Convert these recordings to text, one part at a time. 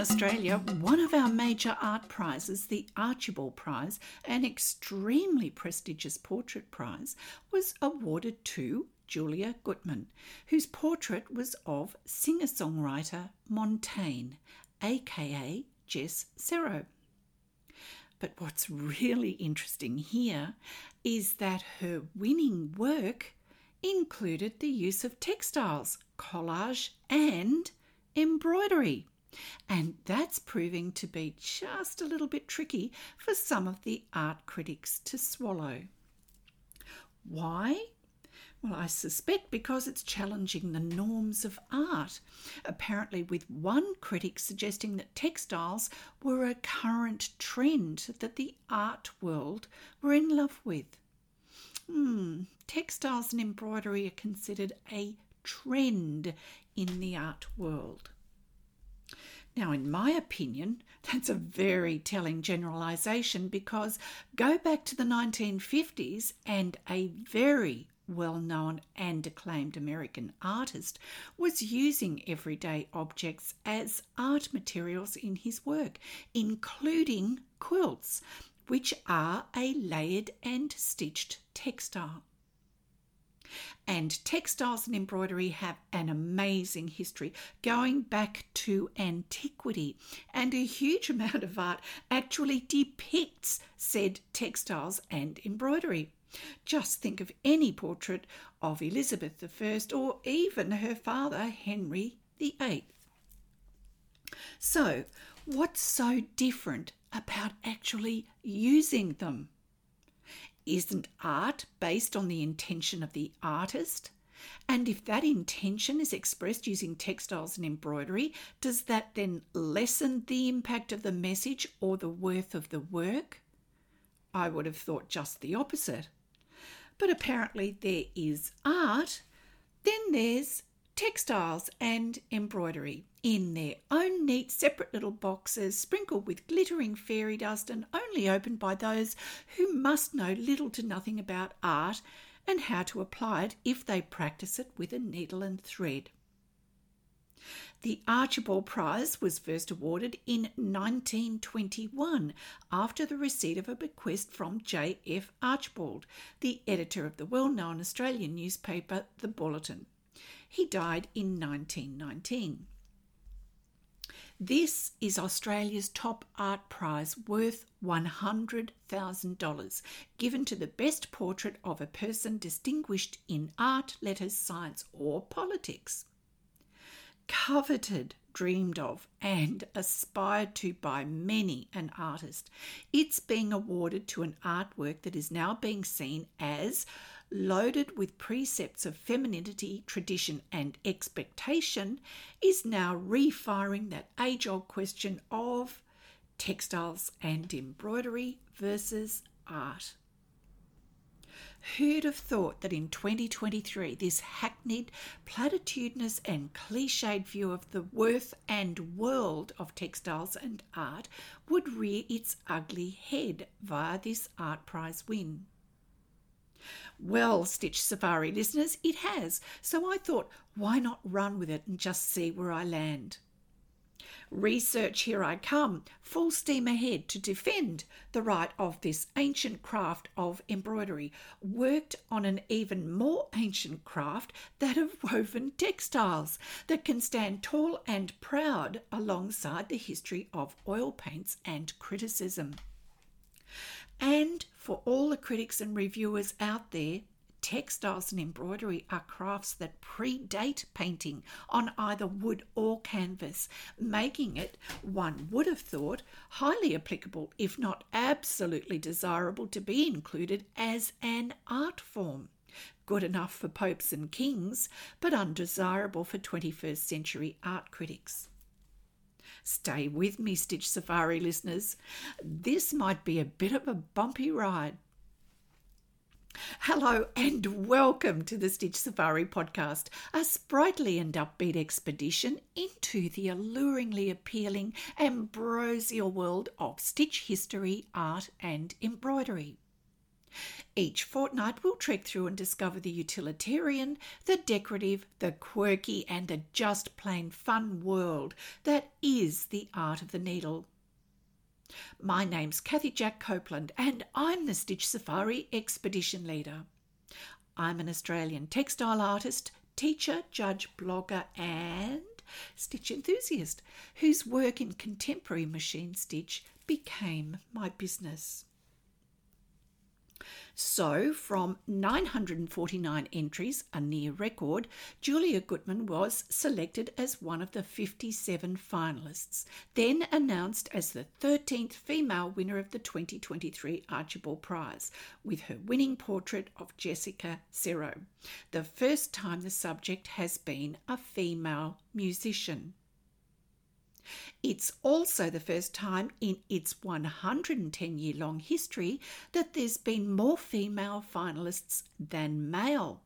Australia, one of our major art prizes, the Archibald Prize, an extremely prestigious portrait prize, was awarded to Julia Gutman, whose portrait was of singer songwriter Montaigne, aka Jess Cerro. But what's really interesting here is that her winning work included the use of textiles, collage, and embroidery. And that's proving to be just a little bit tricky for some of the art critics to swallow. Why? Well, I suspect because it's challenging the norms of art. Apparently, with one critic suggesting that textiles were a current trend that the art world were in love with. Hmm, textiles and embroidery are considered a trend in the art world. Now, in my opinion, that's a very telling generalisation because go back to the 1950s and a very well known and acclaimed American artist was using everyday objects as art materials in his work, including quilts, which are a layered and stitched textile. And textiles and embroidery have an amazing history going back to antiquity, and a huge amount of art actually depicts said textiles and embroidery. Just think of any portrait of Elizabeth I or even her father Henry VIII. So, what's so different about actually using them? Isn't art based on the intention of the artist? And if that intention is expressed using textiles and embroidery, does that then lessen the impact of the message or the worth of the work? I would have thought just the opposite. But apparently, there is art, then there's textiles and embroidery in their own neat separate little boxes sprinkled with glittering fairy dust and only opened by those who must know little to nothing about art and how to apply it if they practice it with a needle and thread. The Archibald Prize was first awarded in 1921 after the receipt of a bequest from J. F. Archibald, the editor of the well known Australian newspaper The Bulletin. He died in 1919. This is Australia's top art prize worth $100,000, given to the best portrait of a person distinguished in art, letters, science, or politics. Coveted, dreamed of, and aspired to by many an artist, it's being awarded to an artwork that is now being seen as loaded with precepts of femininity, tradition, and expectation, is now refiring that age old question of textiles and embroidery versus art. Who'd have thought that in 2023 this hackneyed, platitudinous, and cliched view of the worth and world of textiles and art would rear its ugly head via this art prize win? Well, Stitch Safari listeners, it has. So I thought, why not run with it and just see where I land? Research here I come, full steam ahead to defend the right of this ancient craft of embroidery, worked on an even more ancient craft, that of woven textiles, that can stand tall and proud alongside the history of oil paints and criticism. And for all the critics and reviewers out there, textiles and embroidery are crafts that predate painting on either wood or canvas, making it, one would have thought, highly applicable, if not absolutely desirable, to be included as an art form. Good enough for popes and kings, but undesirable for 21st century art critics. Stay with me, Stitch Safari listeners. This might be a bit of a bumpy ride. Hello and welcome to the Stitch Safari podcast, a sprightly and upbeat expedition into the alluringly appealing ambrosial world of Stitch history, art, and embroidery. Each fortnight, we'll trek through and discover the utilitarian, the decorative, the quirky, and the just plain fun world that is the art of the needle. My name's Kathy Jack Copeland, and I'm the Stitch Safari Expedition Leader. I'm an Australian textile artist, teacher, judge, blogger, and stitch enthusiast whose work in contemporary machine stitch became my business. So, from 949 entries, a near record, Julia Gutman was selected as one of the 57 finalists, then announced as the 13th female winner of the 2023 Archibald Prize, with her winning portrait of Jessica Cerro, the first time the subject has been a female musician. It's also the first time in its 110 year long history that there's been more female finalists than male.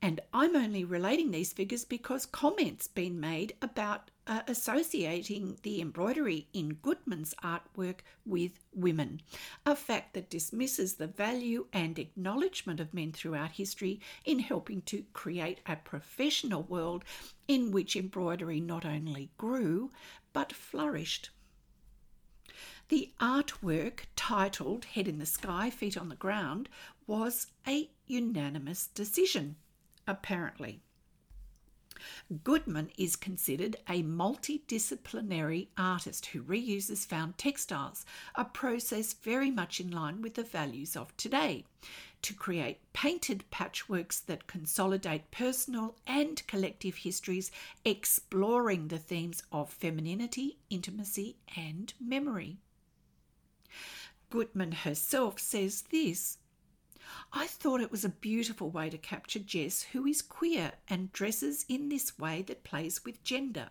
And I'm only relating these figures because comments been made about uh, associating the embroidery in Gutman's artwork with women, a fact that dismisses the value and acknowledgement of men throughout history in helping to create a professional world in which embroidery not only grew but flourished. The artwork, titled Head in the Sky, Feet on the Ground, was a unanimous decision, apparently. Gutman is considered a multidisciplinary artist who reuses found textiles, a process very much in line with the values of today, to create painted patchworks that consolidate personal and collective histories, exploring the themes of femininity, intimacy, and memory. Gutman herself says this I thought it was a beautiful way to capture Jess, who is queer and dresses in this way that plays with gender.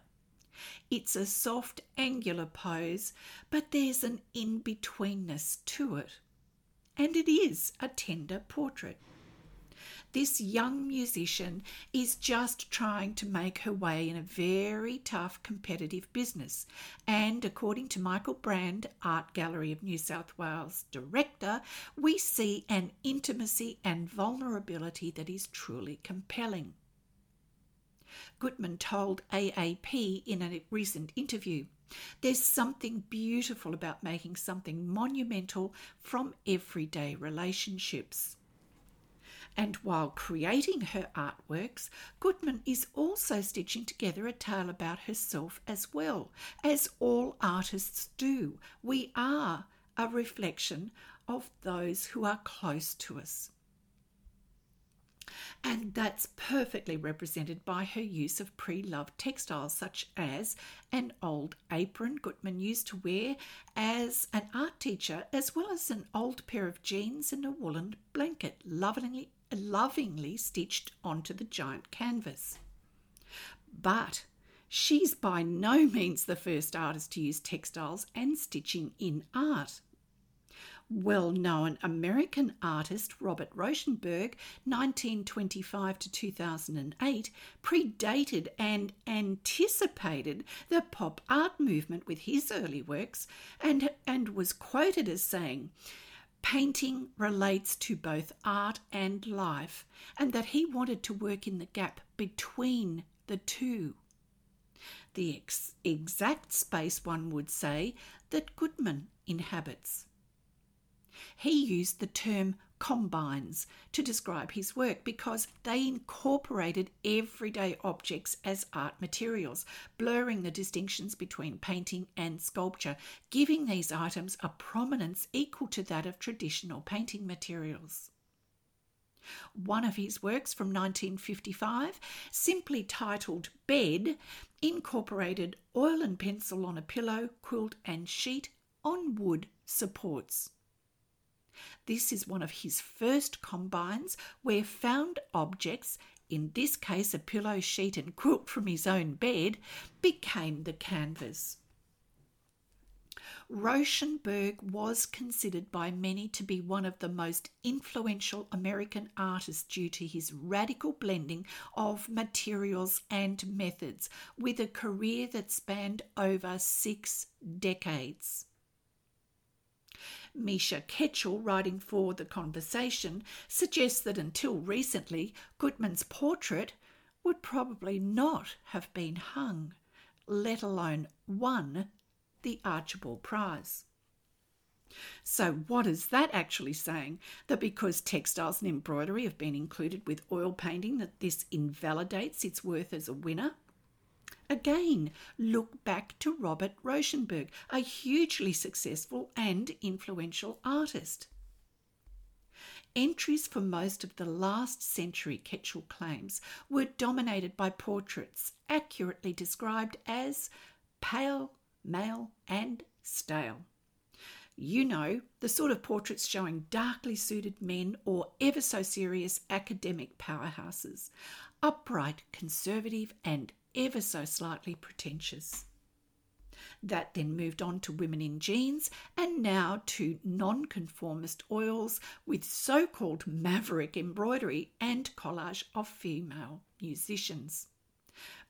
It's a soft, angular pose, but there's an in betweenness to it. And it is a tender portrait. This young musician is just trying to make her way in a very tough competitive business. And according to Michael Brand, Art Gallery of New South Wales director, we see an intimacy and vulnerability that is truly compelling. Gutman told AAP in a recent interview there's something beautiful about making something monumental from everyday relationships. And while creating her artworks, Gutman is also stitching together a tale about herself as well, as all artists do. We are a reflection of those who are close to us. And that's perfectly represented by her use of pre loved textiles, such as an old apron Gutman used to wear as an art teacher, as well as an old pair of jeans and a woolen blanket, lovingly lovingly stitched onto the giant canvas. But she's by no means the first artist to use textiles and stitching in art. Well known American artist Robert Rauschenberg, 1925 to 2008, predated and anticipated the pop art movement with his early works and, and was quoted as saying, painting relates to both art and life, and that he wanted to work in the gap between the two. The ex- exact space, one would say, that Gutman inhabits. He used the term combines to describe his work because they incorporated everyday objects as art materials, blurring the distinctions between painting and sculpture, giving these items a prominence equal to that of traditional painting materials. One of his works from 1955, simply titled Bed, incorporated oil and pencil on a pillow, quilt, and sheet on wood supports. This is one of his first combines where found objects, in this case a pillow sheet and quilt from his own bed, became the canvas. Rauschenberg was considered by many to be one of the most influential American artists due to his radical blending of materials and methods, with a career that spanned over six decades. Misha Ketchell, writing for The Conversation, suggests that until recently, Gutman's portrait would probably not have been hung, let alone won the Archibald Prize. So, what is that actually saying? That because textiles and embroidery have been included with oil painting, that this invalidates its worth as a winner? Again, look back to Robert Rauschenberg, a hugely successful and influential artist. Entries for most of the last century Ketchell claims were dominated by portraits accurately described as pale, male, and stale. You know, the sort of portraits showing darkly suited men or ever so serious academic powerhouses, upright, conservative, and ever so slightly pretentious. That then moved on to women in jeans and now to nonconformist oils with so called maverick embroidery and collage of female musicians.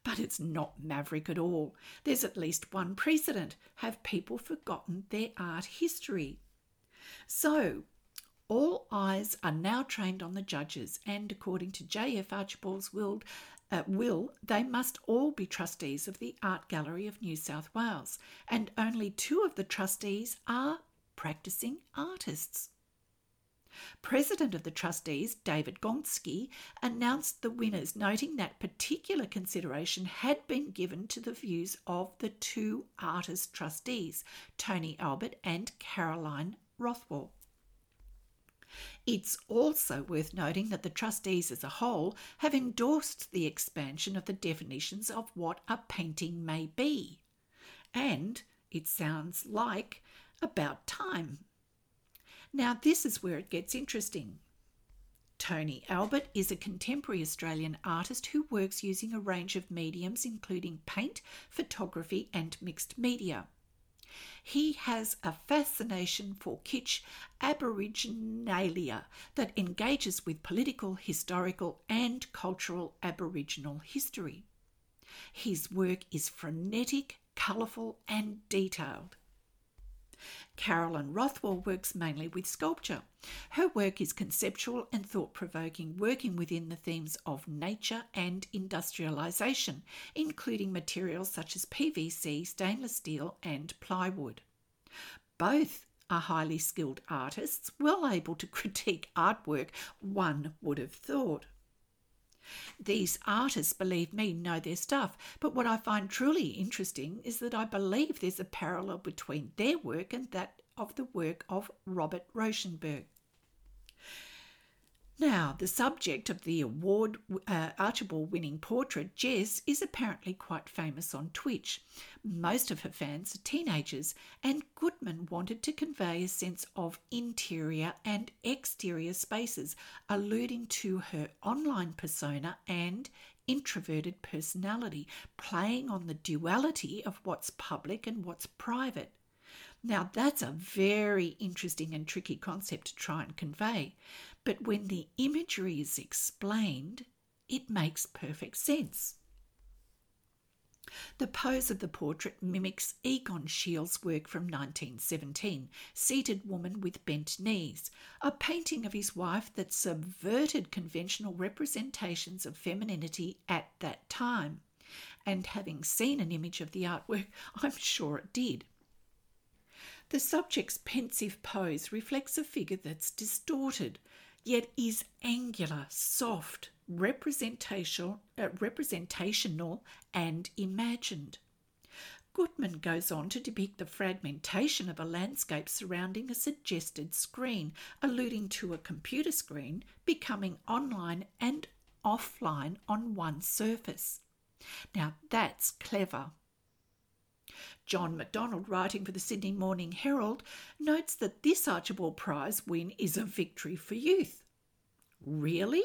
But it's not maverick at all. There's at least one precedent. Have people forgotten their art history? So, all eyes are now trained on the judges, and according to J.F. Archibald's will, uh, will, they must all be trustees of the Art Gallery of New South Wales, and only two of the trustees are practicing artists. President of the trustees, David Gonski, announced the winners, noting that particular consideration had been given to the views of the two artist trustees, Tony Albert and Caroline Rothwell. It's also worth noting that the trustees as a whole have endorsed the expansion of the definitions of what a painting may be. And it sounds like about time. Now, this is where it gets interesting. Tony Albert is a contemporary Australian artist who works using a range of mediums, including paint, photography, and mixed media. He has a fascination for kitsch aboriginalia that engages with political, historical, and cultural Aboriginal history. His work is frenetic, colourful, and detailed. Caroline Rothwell works mainly with sculpture. Her work is conceptual and thought provoking, working within the themes of nature and industrialisation, including materials such as PVC, stainless steel, and plywood. Both are highly skilled artists, well able to critique artwork, one would have thought. These artists, believe me, know their stuff, but what I find truly interesting is that I believe there's a parallel between their work and that of the work of Robert Rauschenberg. Now, the subject of the award uh, Archibald winning portrait, Jess, is apparently quite famous on Twitch. Most of her fans are teenagers, and Gutman wanted to convey a sense of interior and exterior spaces, alluding to her online persona and introverted personality, playing on the duality of what's public and what's private. Now, that's a very interesting and tricky concept to try and convey, but when the imagery is explained, it makes perfect sense. The pose of the portrait mimics Egon Schiele's work from 1917, Seated Woman with Bent Knees, a painting of his wife that subverted conventional representations of femininity at that time. And having seen an image of the artwork, I'm sure it did. The subject's pensive pose reflects a figure that's distorted, yet is angular, soft, representational, uh, representational and imagined. Gutman goes on to depict the fragmentation of a landscape surrounding a suggested screen, alluding to a computer screen becoming online and offline on one surface. Now that's clever. John McDonald, writing for the Sydney Morning Herald, notes that this Archibald Prize win is a victory for youth. Really?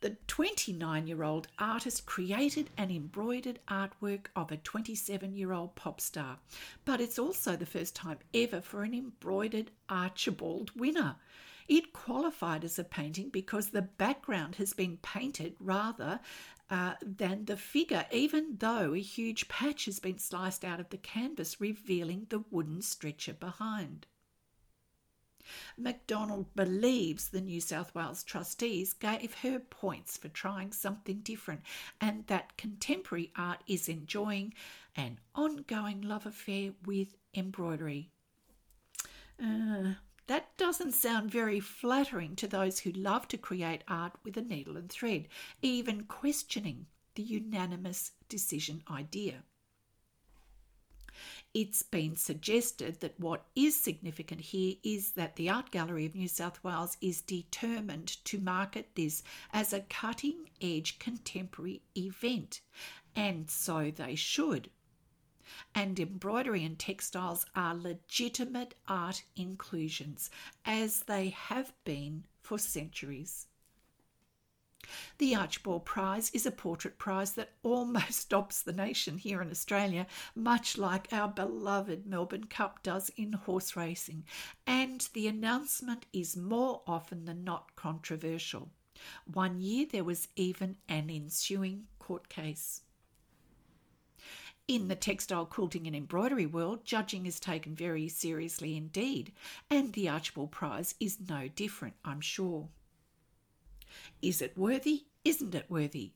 The 29 year old artist created an embroidered artwork of a 27 year old pop star, but it's also the first time ever for an embroidered Archibald winner. It qualified as a painting because the background has been painted rather uh, than the figure, even though a huge patch has been sliced out of the canvas, revealing the wooden stretcher behind. McDonald believes the New South Wales trustees gave her points for trying something different and that contemporary art is enjoying an ongoing love affair with embroidery. Uh, that doesn't sound very flattering to those who love to create art with a needle and thread, even questioning the unanimous decision idea. It's been suggested that what is significant here is that the Art Gallery of New South Wales is determined to market this as a cutting edge contemporary event, and so they should. And embroidery and textiles are legitimate art inclusions, as they have been for centuries. The Archibald Prize is a portrait prize that almost stops the nation here in Australia, much like our beloved Melbourne Cup does in horse racing, and the announcement is more often than not controversial. One year there was even an ensuing court case. In the textile quilting and embroidery world, judging is taken very seriously indeed, and the Archibald Prize is no different, I'm sure. Is it worthy? Isn't it worthy?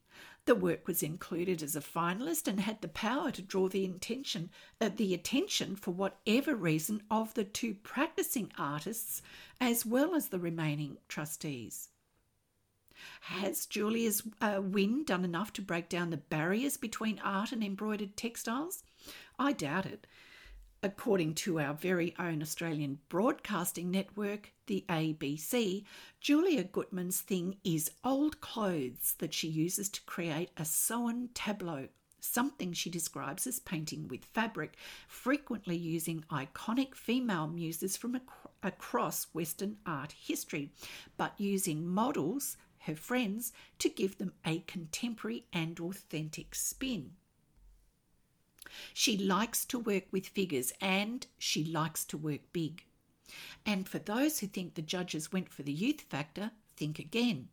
The work was included as a finalist and had the power to draw the intention, uh, the attention for whatever reason of the two practicing artists as well as the remaining trustees. Has Julia's uh, win done enough to break down the barriers between art and embroidered textiles? I doubt it. According to our very own Australian broadcasting network, the ABC, Julia Gutman's thing is old clothes that she uses to create a sewn tableau, something she describes as painting with fabric, frequently using iconic female muses from ac- across Western art history, but using models, her friends, to give them a contemporary and authentic spin. She likes to work with figures and she likes to work big. And for those who think the judges went for the youth factor, think again.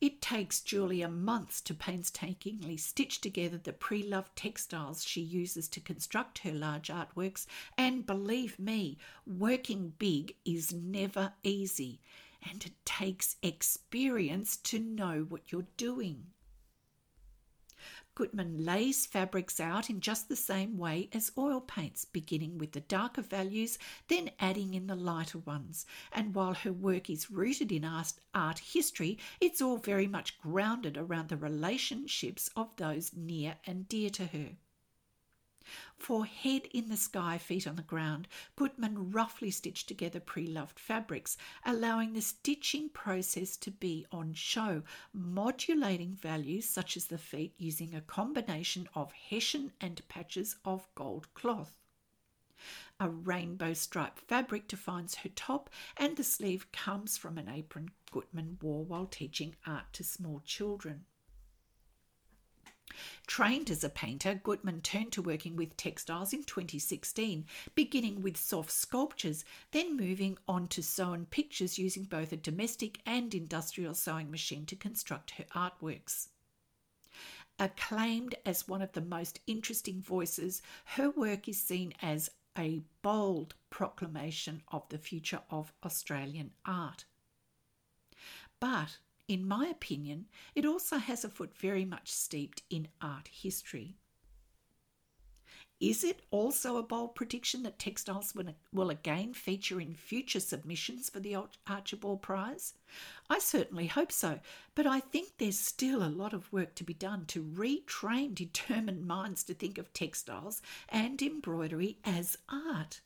It takes Julia months to painstakingly stitch together the pre loved textiles she uses to construct her large artworks, and believe me, working big is never easy, and it takes experience to know what you're doing. Gutman lays fabrics out in just the same way as oil paints, beginning with the darker values, then adding in the lighter ones. And while her work is rooted in art history, it's all very much grounded around the relationships of those near and dear to her. For head in the sky, feet on the ground, Gutman roughly stitched together pre loved fabrics, allowing the stitching process to be on show, modulating values such as the feet using a combination of hessian and patches of gold cloth. A rainbow striped fabric defines her top, and the sleeve comes from an apron Gutman wore while teaching art to small children. Trained as a painter, Gutman turned to working with textiles in 2016, beginning with soft sculptures, then moving on to sewn pictures using both a domestic and industrial sewing machine to construct her artworks. Acclaimed as one of the most interesting voices, her work is seen as a bold proclamation of the future of Australian art. But in my opinion, it also has a foot very much steeped in art history. Is it also a bold prediction that textiles will again feature in future submissions for the Archibald Prize? I certainly hope so, but I think there's still a lot of work to be done to retrain determined minds to think of textiles and embroidery as art.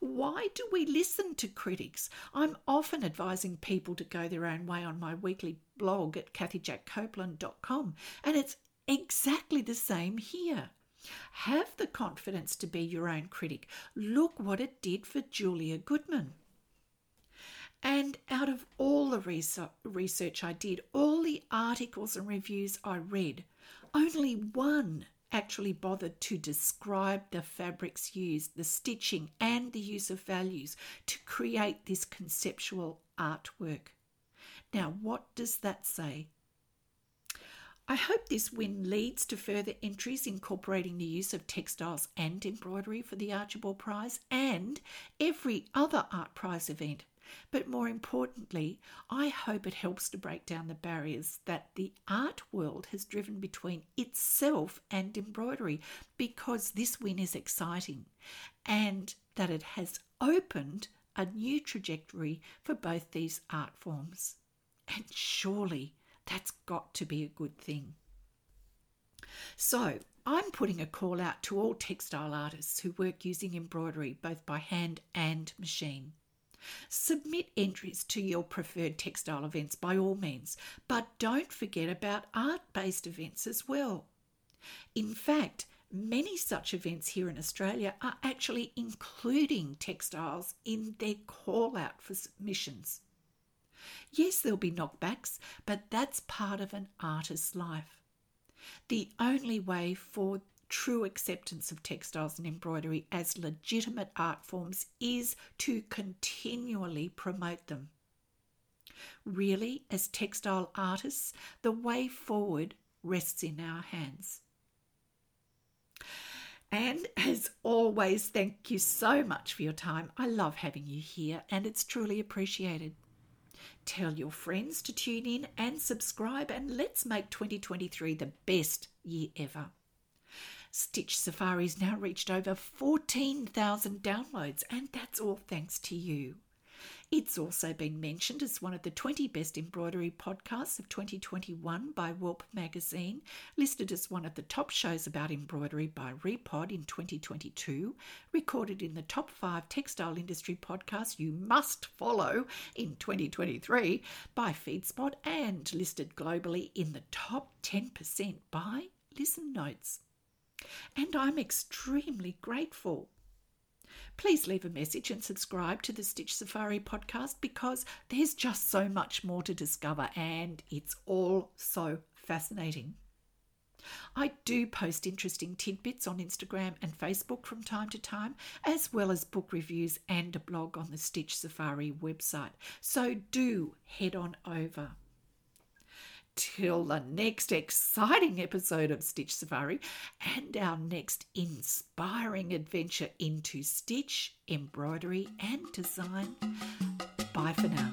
Why do we listen to critics? I'm often advising people to go their own way on my weekly blog at kathyjackcopeland.com, and it's exactly the same here. Have the confidence to be your own critic. Look what it did for Julia Gutman. And out of all the research I did, all the articles and reviews I read, only one actually bothered to describe the fabrics used, the stitching, and the use of values to create this conceptual artwork. Now, what does that say? I hope this win leads to further entries incorporating the use of textiles and embroidery for the Archibald Prize and every other Art Prize event But more importantly, I hope it helps to break down the barriers that the art world has driven between itself and embroidery because this win is exciting and that it has opened a new trajectory for both these art forms. And surely that's got to be a good thing. So, I'm putting a call out to all textile artists who work using embroidery both by hand and machine. Submit entries to your preferred textile events by all means, but don't forget about art based events as well. In fact, many such events here in Australia are actually including textiles in their call out for submissions. Yes, there'll be knockbacks, but that's part of an artist's life. The only way for true acceptance of textiles and embroidery as legitimate art forms is to continually promote them. Really, as textile artists, the way forward rests in our hands. And as always, thank you so much for your time. I love having you here, and it's truly appreciated. Tell your friends to tune in and subscribe, and let's make 2023 the best year ever. Stitch Safari's now reached over 14,000 downloads, and that's all thanks to you. It's also been mentioned as one of the 20 best embroidery podcasts of 2021 by Warp magazine, listed as one of the top shows about embroidery by Repod in 2022, recorded in the top 5 textile industry podcasts you must follow in 2023 by FeedSpot and listed globally in the top 10% by Listen Notes. And I'm extremely grateful please leave a message and subscribe to the Stitch Safari podcast because there's just so much more to discover and it's all so fascinating. I do post interesting tidbits on Instagram and Facebook from time to time, as well as book reviews and a blog on the Stitch Safari website. So do head on over till the next exciting episode of Stitch Safari and our next inspiring adventure into stitch, embroidery, and design. Bye for now.